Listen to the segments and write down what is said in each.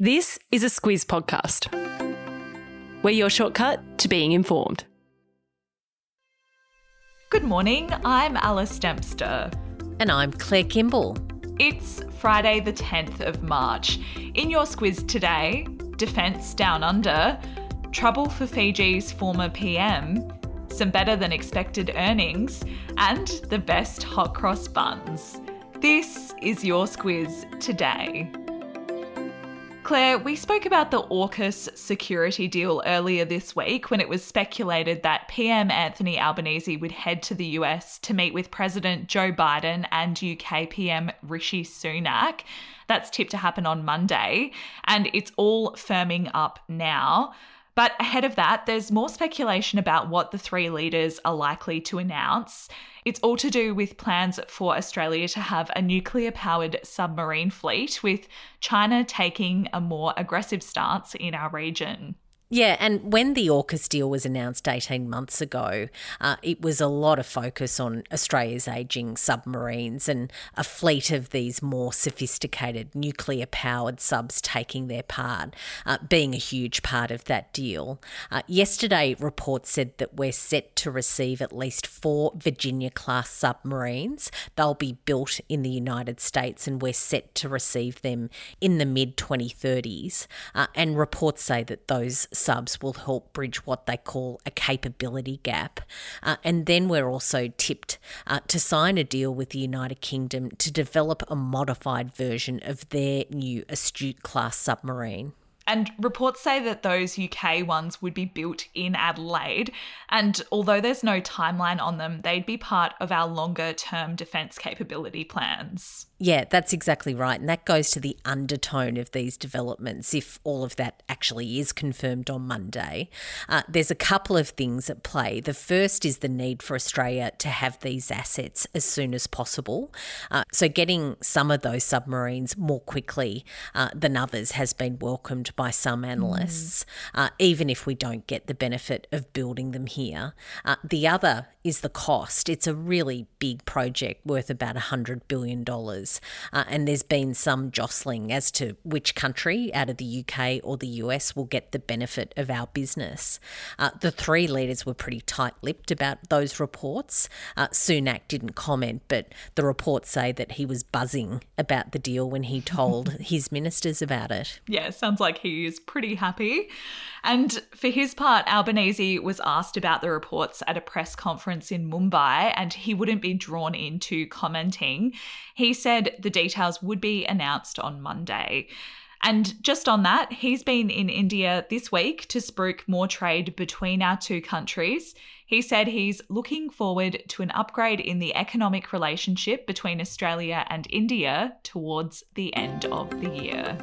This is a Squiz podcast. We're your shortcut to being informed. Good morning, I'm Alice Dempster. And I'm Claire Kimball. It's Friday, the 10th of March. In your Squiz today, Defence Down Under, trouble for Fiji's former PM, some better than expected earnings, and the best hot cross buns. This is your Squiz today. Claire, we spoke about the AUKUS security deal earlier this week when it was speculated that PM Anthony Albanese would head to the US to meet with President Joe Biden and UK PM Rishi Sunak. That's tipped to happen on Monday, and it's all firming up now. But ahead of that, there's more speculation about what the three leaders are likely to announce. It's all to do with plans for Australia to have a nuclear powered submarine fleet, with China taking a more aggressive stance in our region. Yeah, and when the AUKUS deal was announced 18 months ago, uh, it was a lot of focus on Australia's ageing submarines and a fleet of these more sophisticated nuclear powered subs taking their part, uh, being a huge part of that deal. Uh, yesterday, reports said that we're set to receive at least four Virginia class submarines. They'll be built in the United States and we're set to receive them in the mid 2030s. Uh, and reports say that those subs will help bridge what they call a capability gap. Uh, and then we're also tipped uh, to sign a deal with the United Kingdom to develop a modified version of their new Astute class submarine. And reports say that those UK ones would be built in Adelaide. And although there's no timeline on them, they'd be part of our longer term defence capability plans. Yeah, that's exactly right. And that goes to the undertone of these developments, if all of that actually is confirmed on Monday. Uh, there's a couple of things at play. The first is the need for Australia to have these assets as soon as possible. Uh, so, getting some of those submarines more quickly uh, than others has been welcomed by some analysts, mm. even if we don't get the benefit of building them here. Uh, the other is the cost. It's a really big project worth about $100 billion. Uh, and there's been some jostling as to which country out of the UK or the US will get the benefit of our business. Uh, the three leaders were pretty tight lipped about those reports. Uh, Sunak didn't comment, but the reports say that he was buzzing about the deal when he told his ministers about it. Yeah, sounds like he is pretty happy. And for his part, Albanese was asked about the reports at a press conference in Mumbai, and he wouldn't be drawn into commenting. He said the details would be announced on Monday. And just on that, he's been in India this week to spruik more trade between our two countries. He said he's looking forward to an upgrade in the economic relationship between Australia and India towards the end of the year.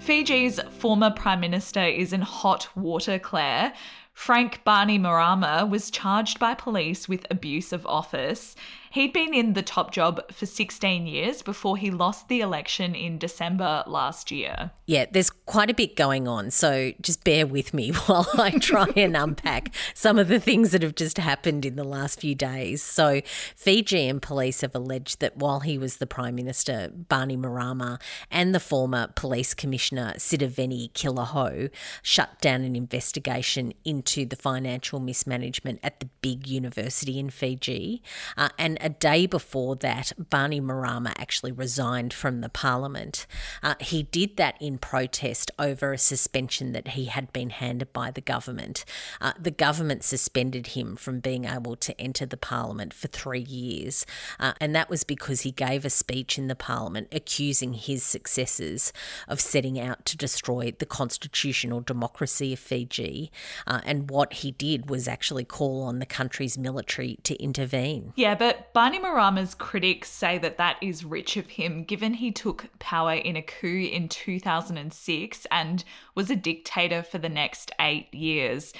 Fiji's former Prime Minister is in hot water, Claire. Frank Bainimarama was charged by police with abuse of office. He'd been in the top job for 16 years before he lost the election in December last year. Yeah, there's quite a bit going on, so just bear with me while I try and unpack some of the things that have just happened in the last few days. So, Fijian police have alleged that while he was the Prime Minister, Bainimarama and the former Police Commissioner Sitiveni Qiliho shut down an investigation into the financial mismanagement at the big university in Fiji. Uh, and a day before that, Bainimarama actually resigned from the parliament. Uh, he did that in protest over a suspension that he had been handed by the government. Uh, the government suspended him from being able to enter the parliament for three years, uh, and that was because he gave a speech in the parliament accusing his successors of setting out to destroy the constitutional democracy of Fiji. Uh, and what he did was actually call on the country's military to intervene. Yeah, but Bainimarama's critics say that that is rich of him, given he took power in a coup in 2006 and was a dictator for the next eight years.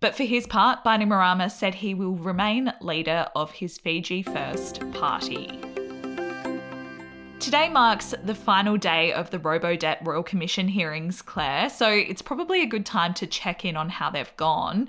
But for his part, Bainimarama said he will remain leader of his Fiji First party. Today marks the final day of the Robodebt Royal Commission hearings, Claire, so it's probably a good time to check in on how they've gone.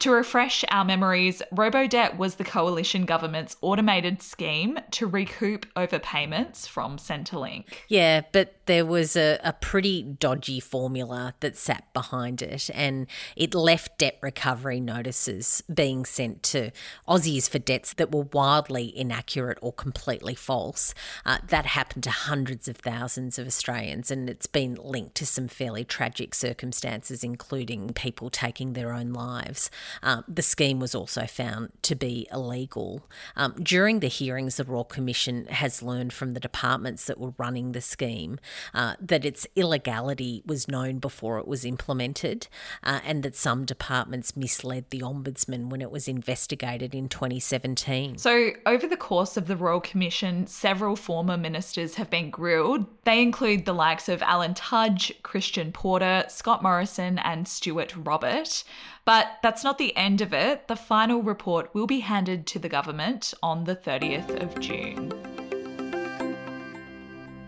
To refresh our memories, Robodebt was the coalition government's automated scheme to recoup overpayments from Centrelink. Yeah, but there was a, a pretty dodgy formula that sat behind it, and it left debt recovery notices being sent to Aussies for debts that were wildly inaccurate or completely false. Uh, that happened to hundreds of thousands of Australians, and it's been linked to some fairly tragic circumstances, including people taking their own lives. Um, the scheme was also found to be illegal. Um, during the hearings, the Royal Commission has learned from the departments that were running the scheme uh, that its illegality was known before it was implemented, uh, and that some departments misled the Ombudsman when it was investigated in 2017. So, over the course of the Royal Commission, several former ministers have been grilled. They include the likes of Alan Tudge, Christian Porter, Scott Morrison, and Stuart Robert. But that's not the end of it. The final report will be handed to the government on the 30th of June.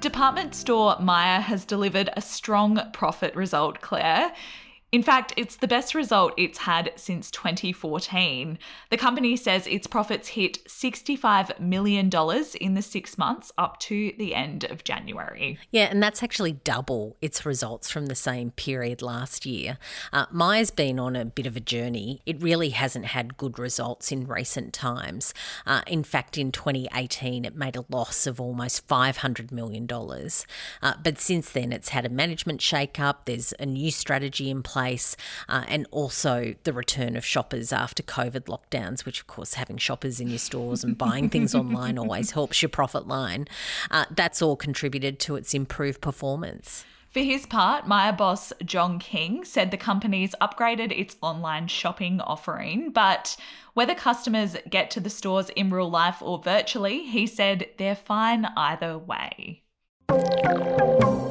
Department store Myer has delivered a strong profit result, Claire. In fact, it's the best result it's had since 2014. The company says its profits hit $65 million in the six months up to the end of January. Yeah, and that's actually double its results from the same period last year. Uh, Myer's been on a bit of a journey. It really hasn't had good results in recent times. Uh, in fact, in 2018, it made a loss of almost $500 million. Uh, but since then, it's had a management shake-up, there's a new strategy in place place, uh, and also the return of shoppers after COVID lockdowns, which, of course, having shoppers in your stores and buying things online always helps your profit line. Uh, that's all contributed to its improved performance. For his part, Myer boss John King said the company's upgraded its online shopping offering, but whether customers get to the stores in real life or virtually, he said they're fine either way.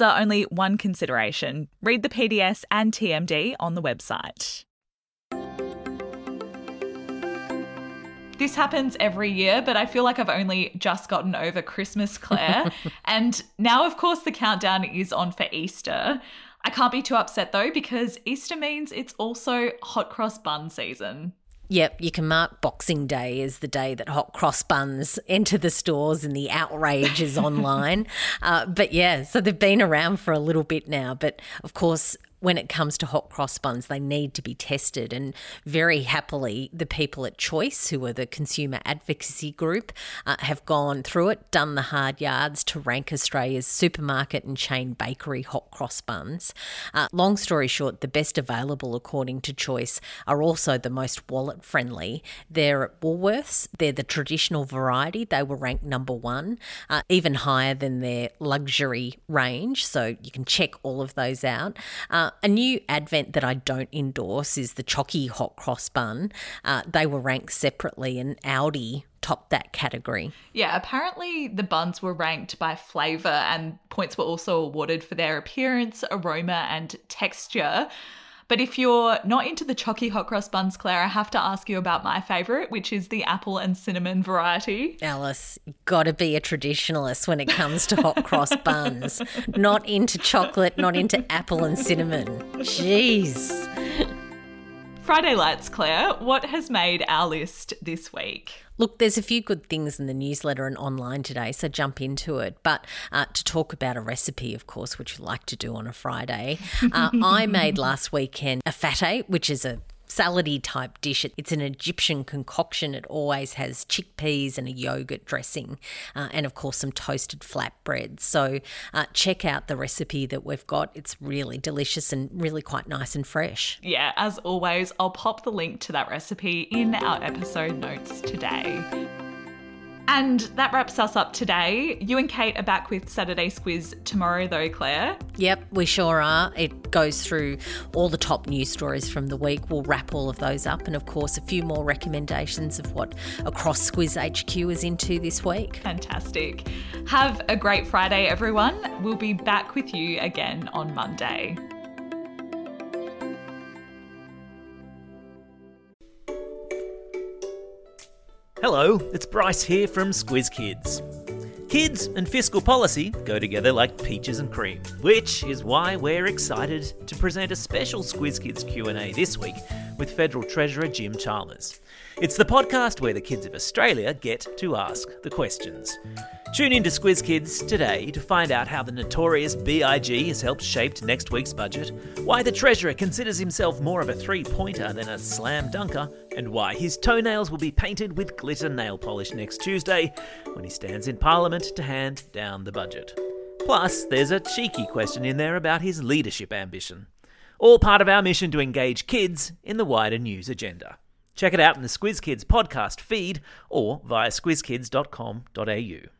are only one consideration. Read the PDS and TMD on the website. This happens every year, but I feel like I've only just gotten over Christmas, Claire. and now, of course, the countdown is on for Easter. I can't be too upset though, because Easter means it's also hot cross bun season. Yep, you can mark Boxing Day as the day that hot cross buns enter the stores and the outrage is online. Uh, but yeah, so they've been around for a little bit now. But of course, when it comes to hot cross buns, they need to be tested. And very happily, the people at Choice, who are the consumer advocacy group, uh, have gone through it, done the hard yards to rank Australia's supermarket and chain bakery hot cross buns. Uh, long story short, the best available, according to Choice, are also the most wallet friendly. They're at Woolworths, they're the traditional variety. They were ranked number one, uh, even higher than their luxury range. So you can check all of those out. Uh, uh, a new advent that I don't endorse is the Chocky Hot Cross Bun. Uh, they were ranked separately, and Aldi topped that category. Yeah, apparently the buns were ranked by flavour, and points were also awarded for their appearance, aroma, and texture. But if you're not into the chalky hot cross buns, Claire, I have to ask you about my favourite, which is the apple and cinnamon variety. Alice, gotta be a traditionalist when it comes to hot cross buns. Not into chocolate, not into apple and cinnamon. Jeez. Friday Lights, Claire, what has made our list this week? Look, there's a few good things in the newsletter and online today, so jump into it. But uh, to talk about a recipe, of course, which you like to do on a Friday, uh, I made last weekend a fatteh, which is a salady type dish. It's an Egyptian concoction. It always has chickpeas and a yogurt dressing, uh, and of course, some toasted flatbreads. So, uh, check out the recipe that we've got. It's really delicious and really quite nice and fresh. Yeah, as always, I'll pop the link to that recipe in our episode notes today. And that wraps us up today. You and Kate are back with Saturday Squiz tomorrow, though, Claire. Yep, we sure are. It goes through all the top news stories from the week. We'll wrap all of those up and, of course, a few more recommendations of what Across Squiz HQ is into this week. Fantastic. Have a great Friday, everyone. We'll be back with you again on Monday. Hello, it's Bryce here from Squiz Kids. Kids and fiscal policy go together like peaches and cream, which is why we're excited to present a special Squiz Kids Q&A this week with Federal Treasurer Jim Chalmers. It's the podcast where the kids of Australia get to ask the questions. Tune in to Squiz Kids today to find out how the notorious BIG has helped shape next week's budget, why the Treasurer considers himself more of a three pointer than a slam dunker, and why his toenails will be painted with glitter nail polish next Tuesday when he stands in Parliament to hand down the budget. Plus, there's a cheeky question in there about his leadership ambition. All part of our mission to engage kids in the wider news agenda. Check it out in the Squiz Kids podcast feed or via squizkids.com.au.